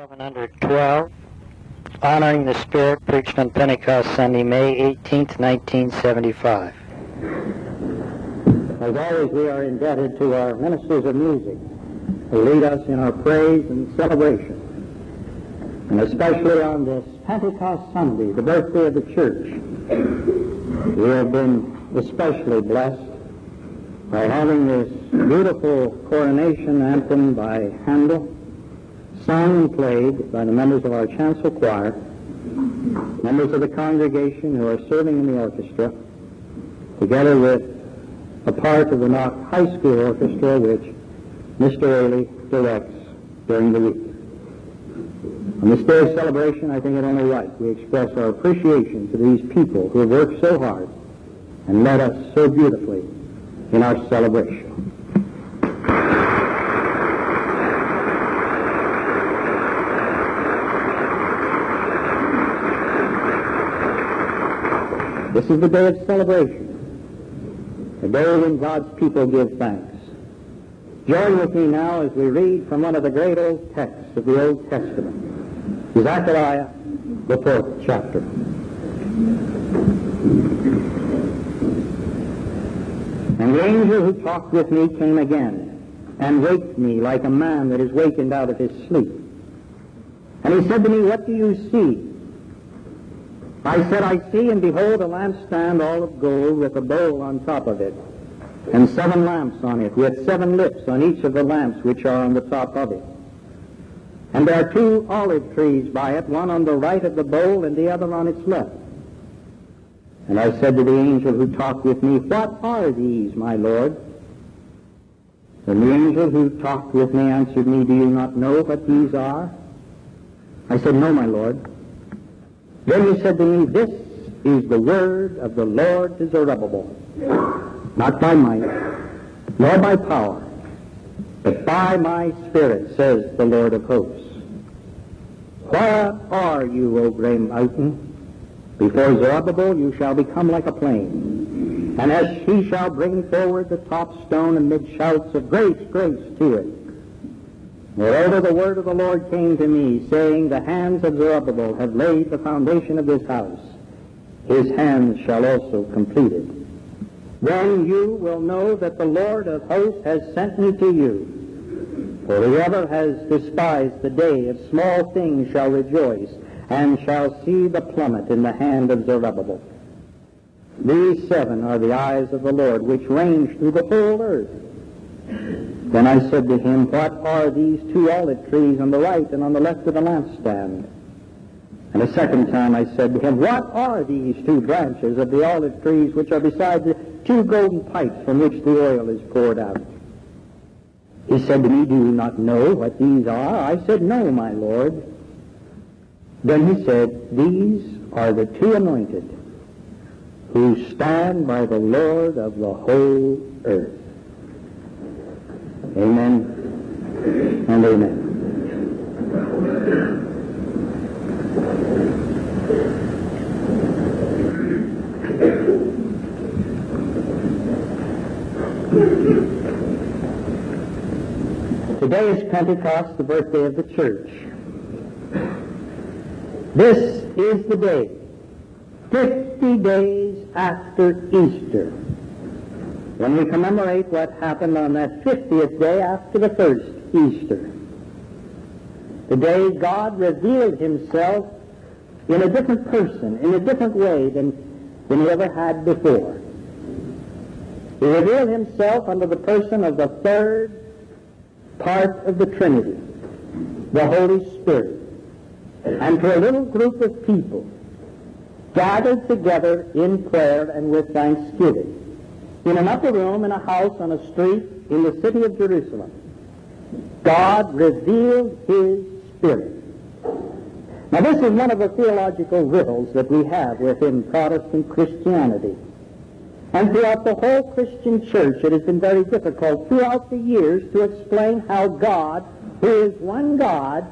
712, Honoring the Spirit, preached on Pentecost Sunday, May 18, 1975. As always, we are indebted to our ministers of music who lead us in our praise and celebration. And especially on this Pentecost Sunday, the birthday of the church, we have been especially blessed by having this beautiful coronation anthem by Handel sung and played by the members of our chancel choir, members of the congregation who are serving in the orchestra, together with a part of the Knox High School Orchestra, which Mr. Ailey directs during the week. On this day of celebration, I think it only right we express our appreciation to these people who have worked so hard and led us so beautifully in our celebration. This is the day of celebration, the day when God's people give thanks. Join with me now as we read from one of the great old texts of the Old Testament, Zechariah, the fourth chapter. And the angel who talked with me came again and waked me like a man that is wakened out of his sleep. And he said to me, What do you see? I said, I see and behold a lampstand all of gold with a bowl on top of it, and seven lamps on it, with seven lips on each of the lamps which are on the top of it. And there are two olive trees by it, one on the right of the bowl and the other on its left. And I said to the angel who talked with me, What are these, my Lord? And the angel who talked with me answered me, Do you not know what these are? I said, No, my Lord. Then he said to me, This is the word of the Lord to Zerubbabel, not by might, nor by power, but by my Spirit, says the Lord of hosts. Where are you, O great mountain? Before Zerubbabel you shall become like a plain. And as he shall bring forward the top stone amid shouts of grace, grace to it. Moreover, the word of the Lord came to me, saying, The hands of Zerubbabel have laid the foundation of this house. His hands shall also complete it. Then you will know that the Lord of hosts has sent me to you. For whoever has despised the day of small things shall rejoice, and shall see the plummet in the hand of Zerubbabel. These seven are the eyes of the Lord, which range through the whole earth. Then I said to him, What are these two olive trees on the right and on the left of the lampstand? And a second time I said to him, What are these two branches of the olive trees which are beside the two golden pipes from which the oil is poured out? He said to me, Do you not know what these are? I said, No, my Lord. Then he said, These are the two anointed who stand by the Lord of the whole earth. Amen and amen. Today is Pentecost, the birthday of the church. This is the day, 50 days after Easter, when we commemorate what happened on that 50th day after the first Easter. The day God revealed himself in a different person, in a different way than, than he ever had before. He revealed himself under the person of the third part of the Trinity, the Holy Spirit, and to a little group of people gathered together in prayer and with thanksgiving in an upper room in a house on a street in the city of Jerusalem. God revealed his Spirit. Now this is one of the theological riddles that we have within Protestant Christianity. And throughout the whole Christian church, it has been very difficult throughout the years to explain how God, who is one God,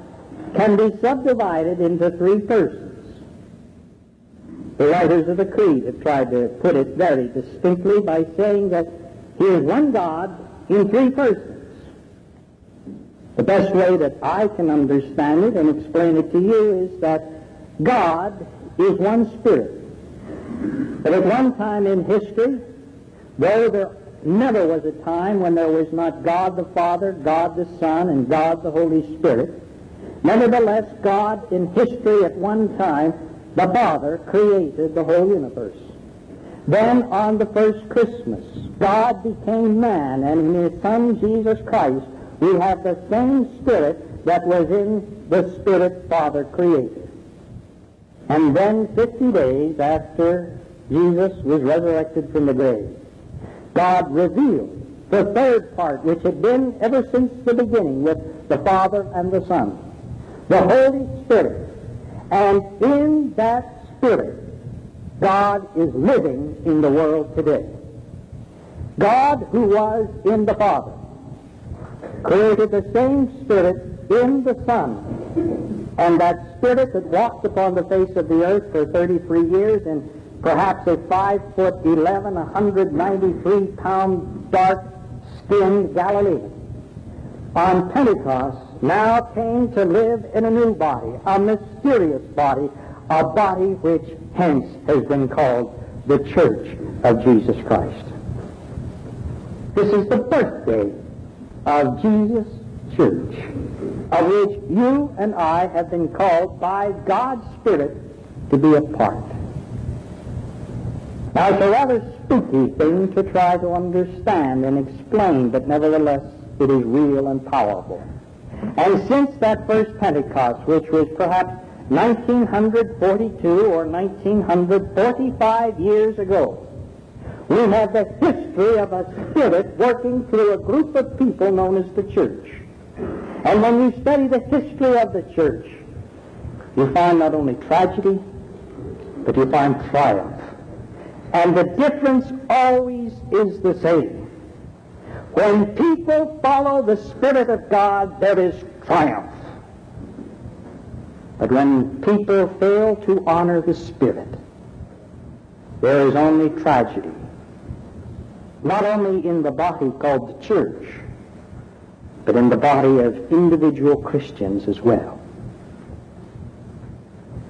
can be subdivided into three persons. The writers of the Creed have tried to put it very distinctly by saying that he is one God in three persons. The best way that I can understand it and explain it to you is that God is one spirit. But at one time in history, though there never was a time when there was not God the Father, God the Son, and God the Holy Spirit, nevertheless, God in history at one time, the Father, created the whole universe. Then on the first Christmas, God became man, and in his Son Jesus Christ, we have the same Spirit that was in the Spirit Father created. And then 50 days after Jesus was resurrected from the grave, God revealed the third part, which had been ever since the beginning with the Father and the Son, the Holy Spirit. And in that Spirit, God is living in the world today. God, who was in the Father, created the same Spirit in the Son. And that Spirit that walked upon the face of the earth for 33 years and perhaps a 5 foot 11, 193 pound dark skinned Galilean, on Pentecost now came to live in a new body, a mysterious body, a body which hence has been called the Church of Jesus Christ. This is the birthday of Jesus' church, of which you and I have been called by God's Spirit to be a part. Now, it's a rather spooky thing to try to understand and explain, but nevertheless, it is real and powerful. And since that first Pentecost, which was perhaps 1942 or 1945 years ago, we have the history of a spirit working through a group of people known as the church. And when you study the history of the church, you find not only tragedy, but you find triumph. And the difference always is the same. When people follow the Spirit of God, there is triumph. But when people fail to honor the Spirit, there is only tragedy not only in the body called the church, but in the body of individual Christians as well.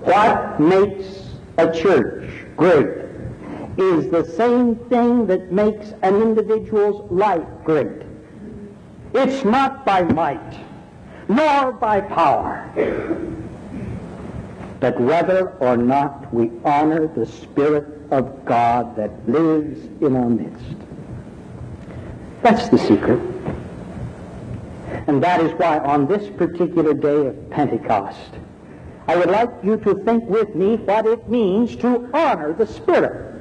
What makes a church great is the same thing that makes an individual's life great. It's not by might, nor by power, but whether or not we honor the Spirit of God that lives in our midst. That's the secret. And that is why on this particular day of Pentecost, I would like you to think with me what it means to honor the Spirit.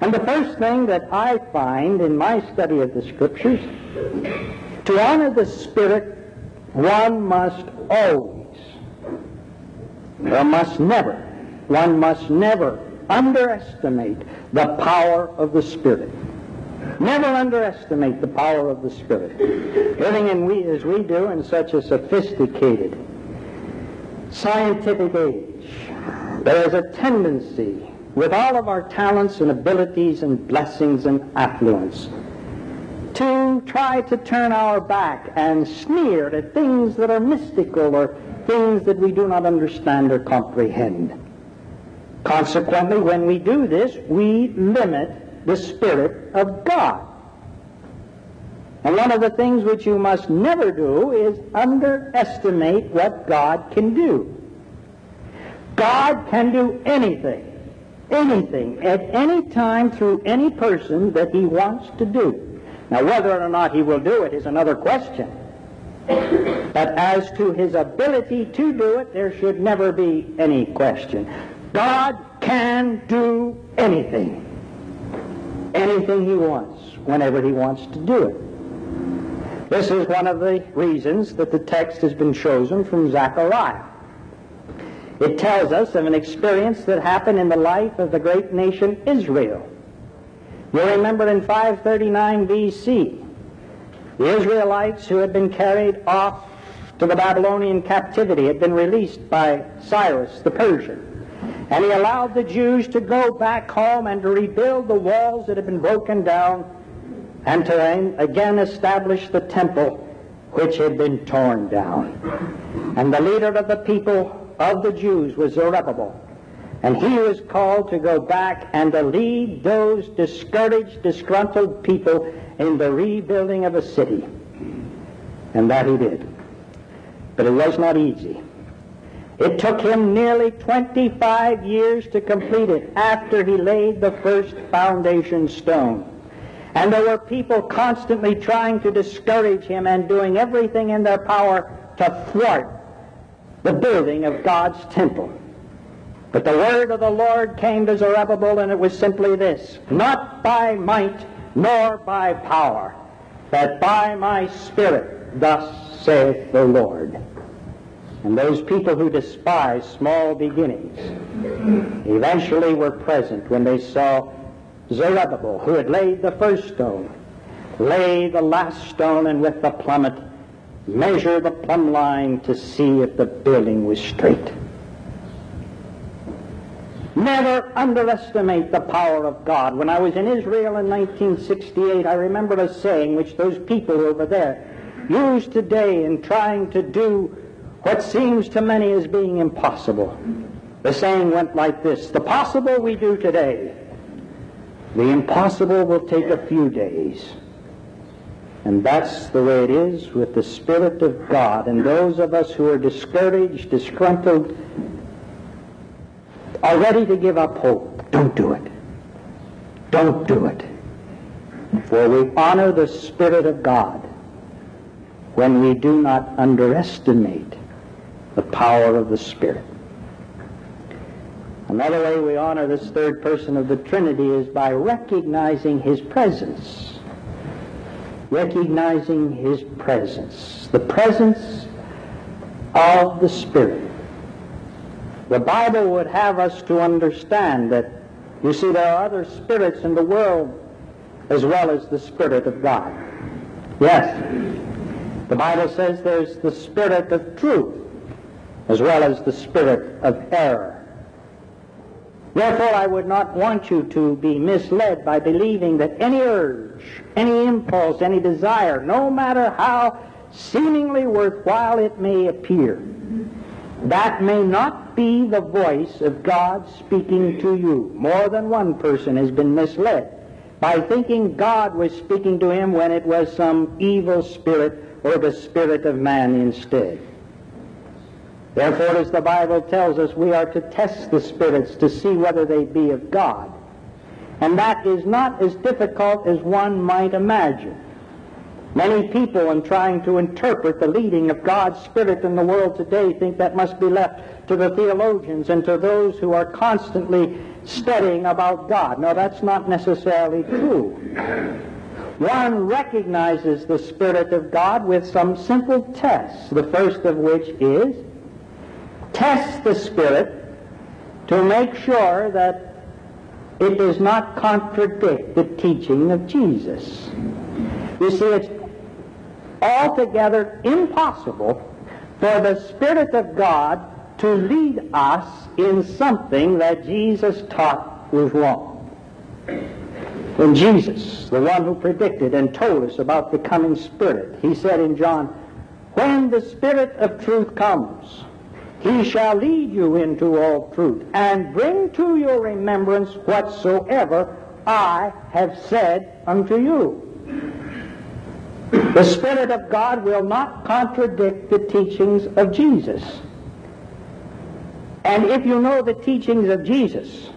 And the first thing that I find in my study of the Scriptures, to honor the Spirit, one must always, or must never, one must never underestimate the power of the Spirit. Never underestimate the power of the Spirit. Living in we, as we do in such a sophisticated, scientific age, there is a tendency with all of our talents and abilities and blessings and affluence to try to turn our back and sneer at things that are mystical or things that we do not understand or comprehend. Consequently, when we do this, we limit the Spirit of God. And one of the things which you must never do is underestimate what God can do. God can do anything, anything, at any time through any person that he wants to do. Now, whether or not he will do it is another question. But as to his ability to do it, there should never be any question. God can do anything anything he wants, whenever he wants to do it. This is one of the reasons that the text has been chosen from Zechariah. It tells us of an experience that happened in the life of the great nation Israel. You remember in 539 B.C., the Israelites who had been carried off to the Babylonian captivity had been released by Cyrus the Persian. And he allowed the Jews to go back home and to rebuild the walls that had been broken down and to again establish the temple which had been torn down. And the leader of the people of the Jews was Zerubbabel. And he was called to go back and to lead those discouraged, disgruntled people in the rebuilding of a city. And that he did. But it was not easy. It took him nearly 25 years to complete it after he laid the first foundation stone. And there were people constantly trying to discourage him and doing everything in their power to thwart the building of God's temple. But the word of the Lord came to Zerubbabel, and it was simply this Not by might nor by power, but by my Spirit, thus saith the Lord. And those people who despise small beginnings eventually were present when they saw Zerubbabel, who had laid the first stone, lay the last stone, and with the plummet measure the plumb line to see if the building was straight. Never underestimate the power of God. When I was in Israel in 1968, I remember a saying which those people over there use today in trying to do what seems to many as being impossible. The saying went like this The possible we do today, the impossible will take a few days. And that's the way it is with the Spirit of God. And those of us who are discouraged, disgruntled, are ready to give up hope. Don't do it. Don't do it. For we honor the Spirit of God when we do not underestimate the power of the Spirit. Another way we honor this third person of the Trinity is by recognizing his presence. Recognizing his presence. The presence of the Spirit. The Bible would have us to understand that, you see, there are other spirits in the world as well as the Spirit of God. Yes. The Bible says there's the Spirit of truth as well as the Spirit of error. Therefore, I would not want you to be misled by believing that any urge, any impulse, any desire, no matter how seemingly worthwhile it may appear, that may not be the voice of God speaking to you. More than one person has been misled by thinking God was speaking to him when it was some evil spirit or the spirit of man instead. Therefore, as the Bible tells us, we are to test the spirits to see whether they be of God. And that is not as difficult as one might imagine. Many people, in trying to interpret the leading of God's Spirit in the world today, think that must be left to the theologians and to those who are constantly studying about God. No, that's not necessarily true. One recognizes the Spirit of God with some simple tests, the first of which is test the Spirit to make sure that it does not contradict the teaching of Jesus. You see, it's altogether impossible for the Spirit of God to lead us in something that Jesus taught was wrong. When Jesus, the one who predicted and told us about the coming Spirit, he said in John, When the Spirit of truth comes, he shall lead you into all truth and bring to your remembrance whatsoever I have said unto you. The Spirit of God will not contradict the teachings of Jesus. And if you know the teachings of Jesus,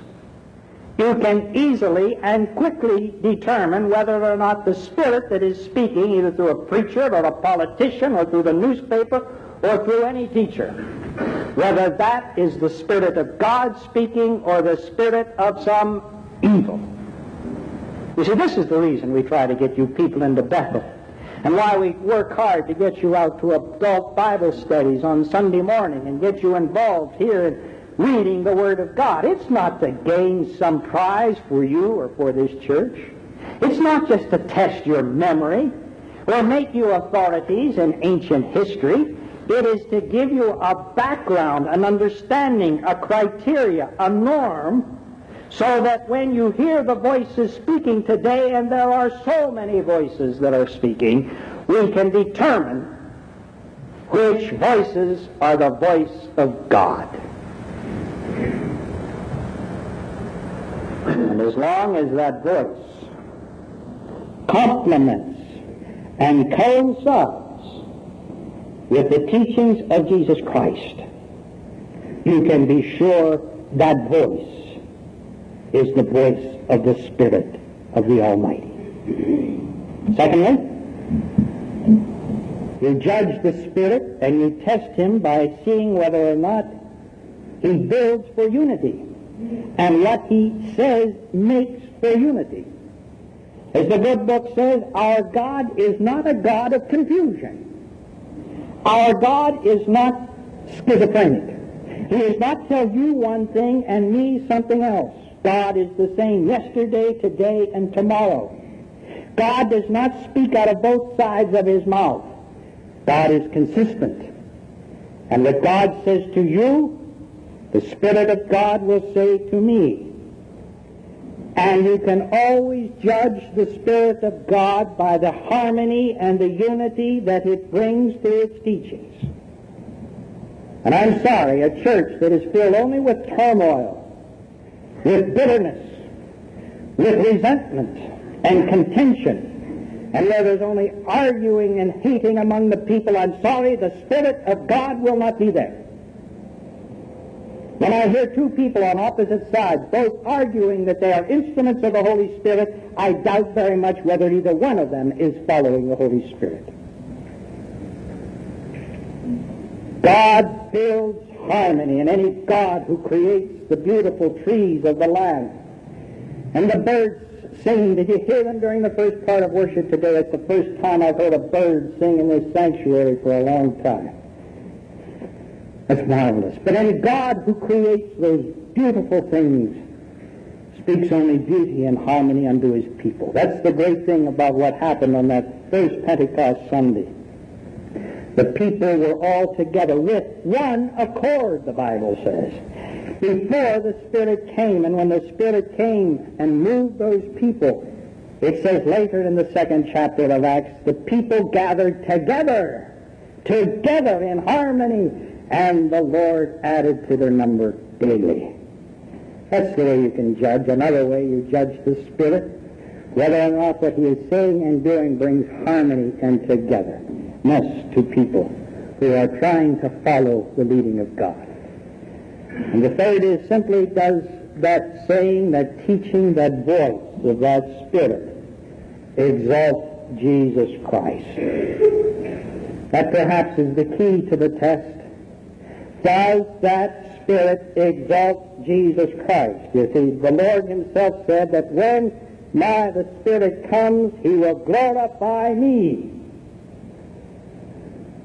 you can easily and quickly determine whether or not the Spirit that is speaking, either through a preacher or a politician or through the newspaper or through any teacher, whether that is the Spirit of God speaking or the Spirit of some evil. You see, this is the reason we try to get you people into Bethel and why we work hard to get you out to adult Bible studies on Sunday morning and get you involved here in reading the Word of God. It's not to gain some prize for you or for this church. It's not just to test your memory or make you authorities in ancient history. It is to give you a background, an understanding, a criteria, a norm so that when you hear the voices speaking today, and there are so many voices that are speaking, we can determine which voices are the voice of God. And as long as that voice complements and coincides with the teachings of Jesus Christ, you can be sure that voice is the voice of the Spirit of the Almighty. Secondly, you judge the Spirit and you test him by seeing whether or not he builds for unity and what he says makes for unity. As the good book says, our God is not a God of confusion. Our God is not schizophrenic. He does not tell you one thing and me something else. God is the same yesterday, today, and tomorrow. God does not speak out of both sides of his mouth. God is consistent. And what God says to you, the Spirit of God will say to me. And you can always judge the Spirit of God by the harmony and the unity that it brings to its teachings. And I'm sorry, a church that is filled only with turmoil, with bitterness, with resentment and contention, and where there's only arguing and hating among the people, I'm sorry, the Spirit of God will not be there. When I hear two people on opposite sides both arguing that they are instruments of the Holy Spirit, I doubt very much whether either one of them is following the Holy Spirit. God builds harmony, and any God who creates the beautiful trees of the land and the birds sing. Did you hear them during the first part of worship today? It's the first time I've heard a bird sing in this sanctuary for a long time. That's marvelous. But any God who creates those beautiful things speaks only beauty and harmony unto his people. That's the great thing about what happened on that first Pentecost Sunday. The people were all together with one accord, the Bible says. Before the Spirit came, and when the Spirit came and moved those people, it says later in the second chapter of Acts, the people gathered together, together in harmony, and the Lord added to their number daily. That's the way you can judge. Another way you judge the Spirit, whether or not what He is saying and doing brings harmony and togetherness to people who are trying to follow the leading of God. And the third is simply does that saying, that teaching, that voice of that Spirit exalt Jesus Christ. That perhaps is the key to the test does that Spirit exalt Jesus Christ? You see, the Lord himself said that when my the Spirit comes, he will glorify me.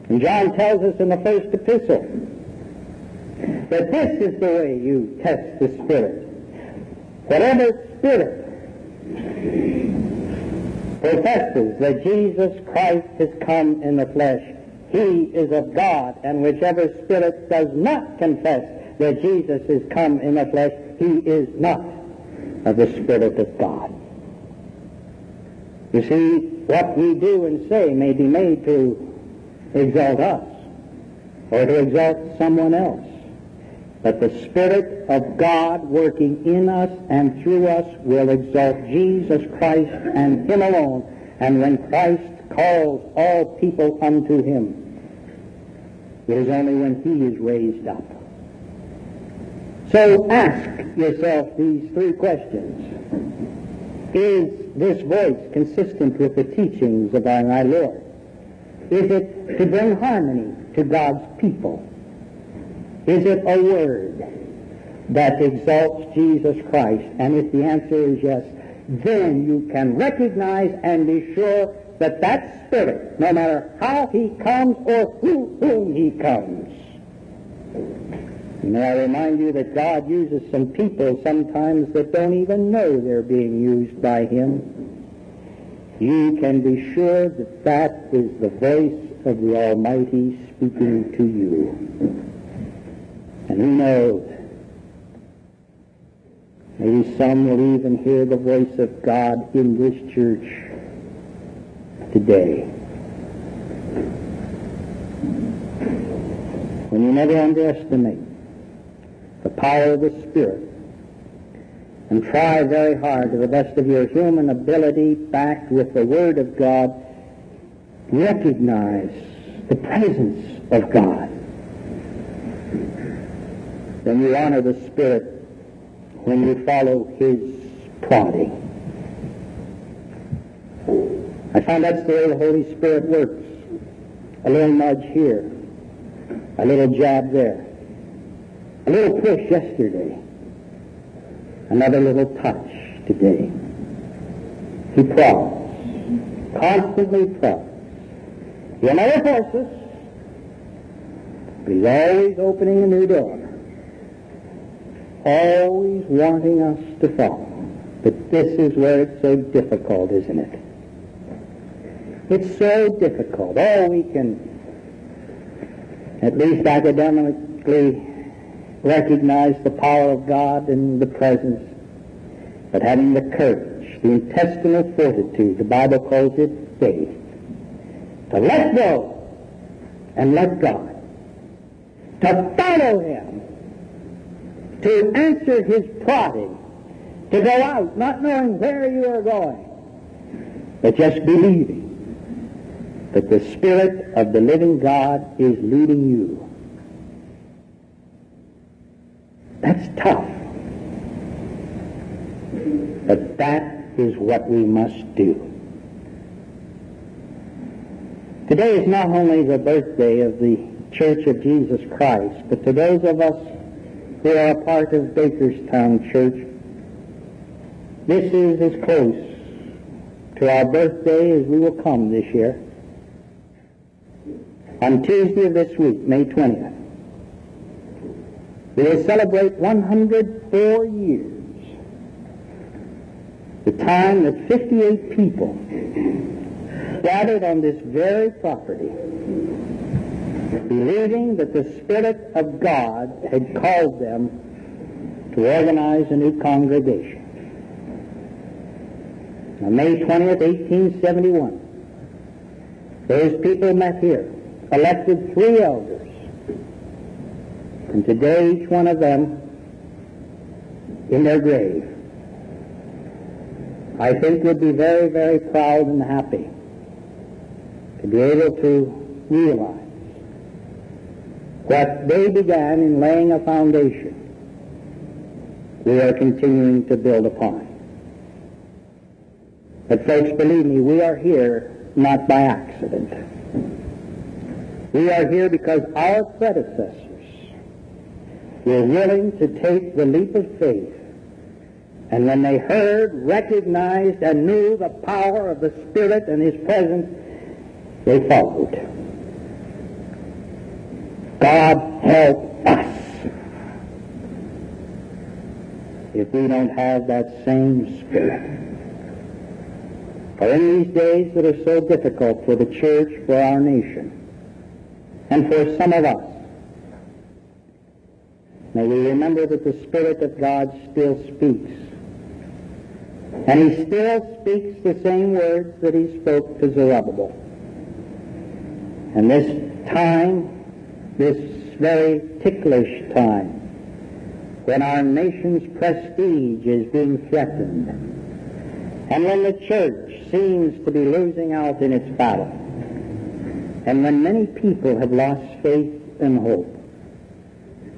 And John tells us in the first epistle that this is the way you test the Spirit. Whatever Spirit professes that Jesus Christ has come in the flesh, he is of God, and whichever spirit does not confess that Jesus is come in the flesh, he is not of the Spirit of God. You see, what we do and say may be made to exalt us or to exalt someone else. But the Spirit of God working in us and through us will exalt Jesus Christ and Him alone. And when Christ calls all people unto Him, it is only when he is raised up. So ask yourself these three questions. Is this voice consistent with the teachings of our, Lord? Is it to bring harmony to God's people? Is it a word that exalts Jesus Christ? And if the answer is yes, then you can recognize and be sure that that Spirit, no matter how he comes or through whom he comes, may I remind you that God uses some people sometimes that don't even know they're being used by him. You can be sure that that is the voice of the Almighty speaking to you. And who knows? Maybe some will even hear the voice of God in this church today. When you never underestimate the power of the Spirit. And try very hard to the best of your human ability, backed with the Word of God, recognize the presence of God. Then you honor the Spirit when you follow His prodding. I find that's the way the Holy Spirit works. A little nudge here, a little jab there, a little push yesterday, another little touch today. He prods, constantly prods. He never forces, but he's always opening a new door, always wanting us to follow. But this is where it's so difficult, isn't it? It's so difficult. Oh, we can, at least academically, recognize the power of God and the presence, but having the courage, the intestinal fortitude, the Bible calls it faith, to let go and let God, to follow Him, to answer His prodding, to go out not knowing where you are going, but just believing that the Spirit of the living God is leading you. That's tough. But that is what we must do. Today is not only the birthday of the Church of Jesus Christ, but to those of us who are a part of Bakerstown Church, this is as close to our birthday as we will come this year. On Tuesday of this week, May 20th, we will celebrate 104 years. The time that 58 people gathered on this very property, believing that the Spirit of God had called them to organize a new congregation. On May 20th, 1871, those people met here, elected three elders, and today each one of them in their grave, I think would be very, very proud and happy to be able to realize what they began in laying a foundation we are continuing to build upon. But folks, believe me, we are here not by accident. We are here because our predecessors were willing to take the leap of faith. And when they heard, recognized, and knew the power of the Spirit and His presence, they followed. God help us if we don't have that same Spirit. For in these days that are so difficult for the church, for our nation, and for some of us, may we remember that the Spirit of God still speaks. And he still speaks the same words that he spoke to Zerubbabel. And this time, this very ticklish time, when our nation's prestige is being threatened, and when the church seems to be losing out in its battle, and when many people have lost faith and hope,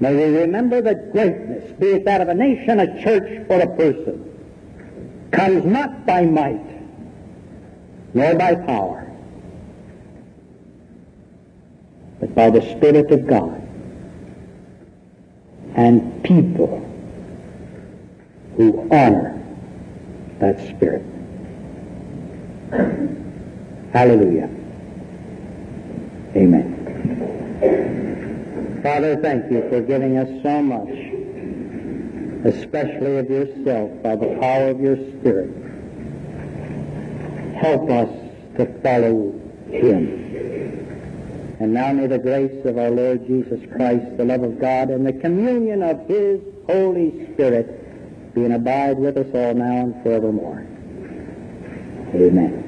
may we remember that greatness, be it that of a nation, a church, or a person, comes not by might, nor by power, but by the Spirit of God and people who honor that Spirit. Hallelujah. Amen. Father, thank you for giving us so much, especially of yourself by the power of your Spirit. Help us to follow him. And now may the grace of our Lord Jesus Christ, the love of God, and the communion of his Holy Spirit be and abide with us all now and forevermore. Amen.